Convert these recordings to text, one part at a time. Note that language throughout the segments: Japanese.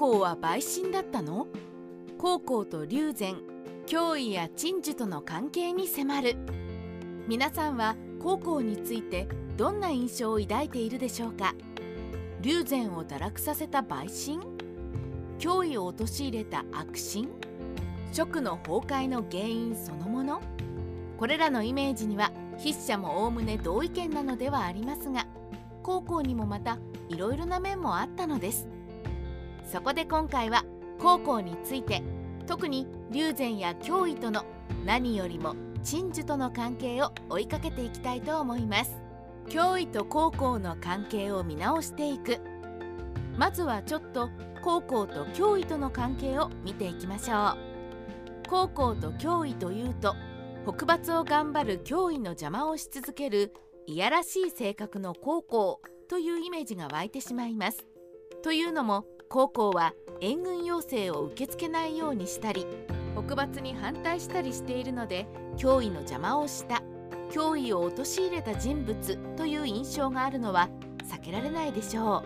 公は陪審だったの？高校と龍禅脅威や鎮守との関係に迫る。皆さんは高校についてどんな印象を抱いているでしょうか？龍禅を堕落させた陪審？脅威を陥れた悪心？職の崩壊の原因そのもの？これらのイメージには筆者もおおむね同意見なのではありますが高校にもまたいろいろな面もあったのです。そこで今回は高校について特に龍禅や脅威との何よりも鎮守との関係を追いかけていきたいと思います。脅威と高校の関係を見直していく。まずはちょっと高校と脅威との関係を見ていきましょう。高校と脅威というと北伐を頑張る脅威の邪魔をし続けるいやらしい性格の高校というイメージが湧いてしまいます。というのも高校は援軍要請を受け付けないようにしたり北伐に反対したりしているので脅威の邪魔をした脅威を陥れた人物という印象があるのは避けられないでしょ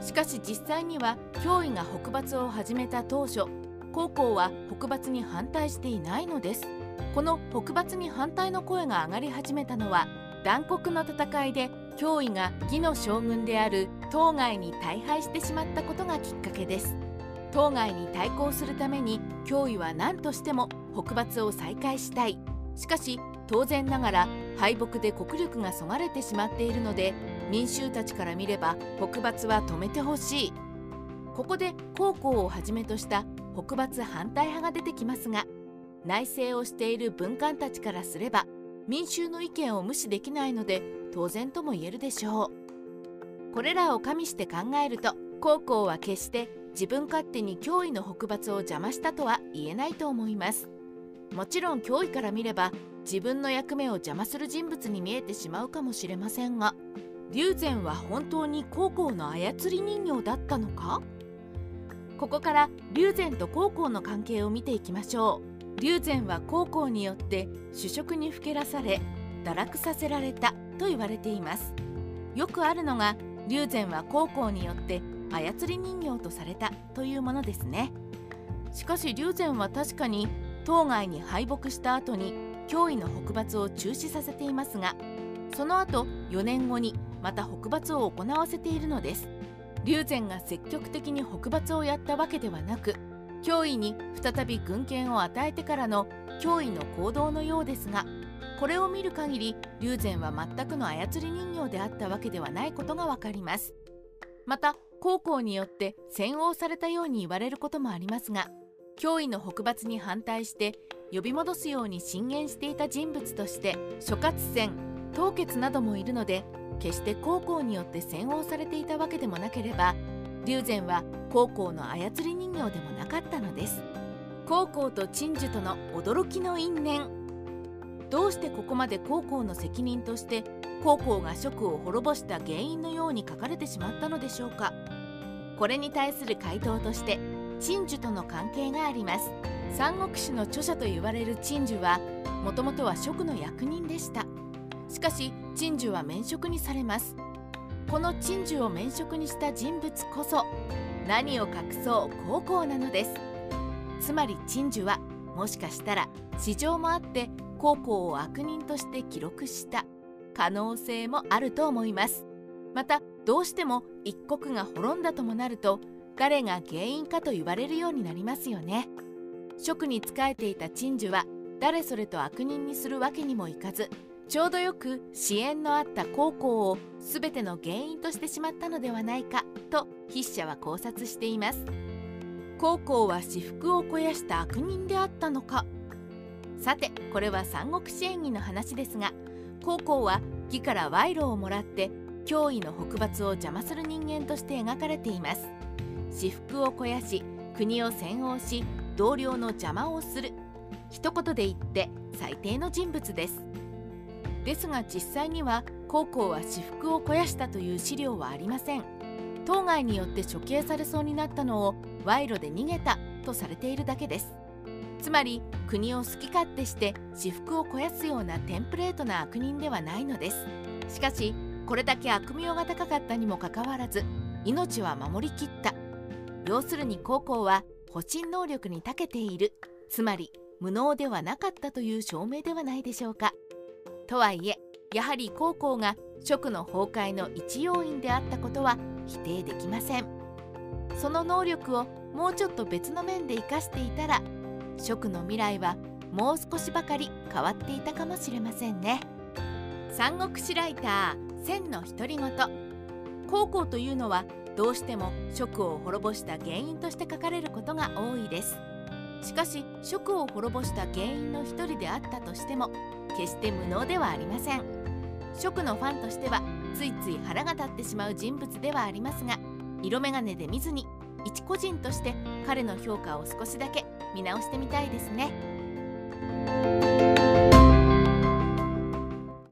う。しかし実際には脅威が北伐を始めた当初高校は北伐に反対していないのです。この北伐に反対の声が上がり始めたのは断国の戦いで脅威が義の将軍である当該に大敗してしまったことがきっかけです。当該に対抗するために脅威は何としても北伐を再開したい。しかし当然ながら敗北で国力がそがれてしまっているので民衆たちから見れば北伐は止めてほしい。ここで高校をはじめとした北伐反対派が出てきますが内政をしている文官たちからすれば民衆の意見を無視できないので当然とも言えるでしょう。これらを加味して考えると高校は決して自分勝手に脅威の北伐を邪魔したとは言えないと思います。もちろん脅威から見れば自分の役目を邪魔する人物に見えてしまうかもしれませんが龍禅は本当に高校の操り人形だったのか？ここから龍禅と高校の関係を見ていきましょう。龍禅は高校によって主食にふけらされ堕落させられたと言われています。よくあるのが龍禅は高校によって操り人形とされたというものですね。しかし龍禅は確かに当該に敗北した後に脅威の北伐を中止させていますがその後4年後にまた北伐を行わせているのです。龍禅が積極的に北伐をやったわけではなく脅威に再び軍権を与えてからの脅威の行動のようですがこれを見る限り龍禅は全くの操り人形であったわけではないことがわかります。また高校によって洗脳されたように言われることもありますが脅威の北伐に反対して呼び戻すように進言していた人物として諸葛戦凍結などもいるので決して高校によって洗脳されていたわけでもなければ龍禅は高校の操り人形でもなかったのです。高校と鎮守との驚きの因縁。どうしてここまで高校の責任として高校が職を滅ぼした原因のように書かれてしまったのでしょうか。これに対する回答として鎮守との関係があります。三国志の著者と言われる鎮守はもともとは職の役人でした。しかし鎮守は免職にされます。この鎮守を免職にした人物こそ何を隠そう高校なのです。つまり鎮守はもしかしたら市場もあって高校を悪人として記録した可能性もあると思います。またどうしても一国が滅んだともなると誰が原因かと言われるようになりますよね。職に仕えていた鎮守は誰それと悪人にするわけにもいかずちょうどよく支援のあった高校を全ての原因としてしまったのではないかと筆者は考察しています。高校は私腹を肥やした悪人であったのか。さてこれは三国志演義の話ですが高校は義から賄賂をもらって脅威の北伐を邪魔する人間として描かれています。私腹を肥やし国を洗脳し同僚の邪魔をする。一言で言って最低の人物です。ですが実際には高校は私腹を肥やしたという資料はありません。当該によって処刑されそうになったのを賄賂で逃げたとされているだけです。つまり国を好き勝手して私腹を肥やすようなテンプレートな悪人ではないのです。しかしこれだけ悪名が高かったにもかかわらず命は守りきった。要するに高校は保身能力に長けている。つまり無能ではなかったという証明ではないでしょうか。とはいえやはり高校が職の崩壊の一要因であったことは否定できません。その能力をもうちょっと別の面で生かしていたら職の未来はもう少しばかり変わっていたかもしれませんね。三国志ライター千の独り言。高校というのはどうしても職を滅ぼした原因として書かれることが多いです。しかし職を滅ぼした原因の一人であったとしても決して無能ではありません職のファンとしてはついつい腹が立ってしまう人物ではありますが色眼鏡で見ずに一個人として彼の評価を少しだけ見直してみたいですね。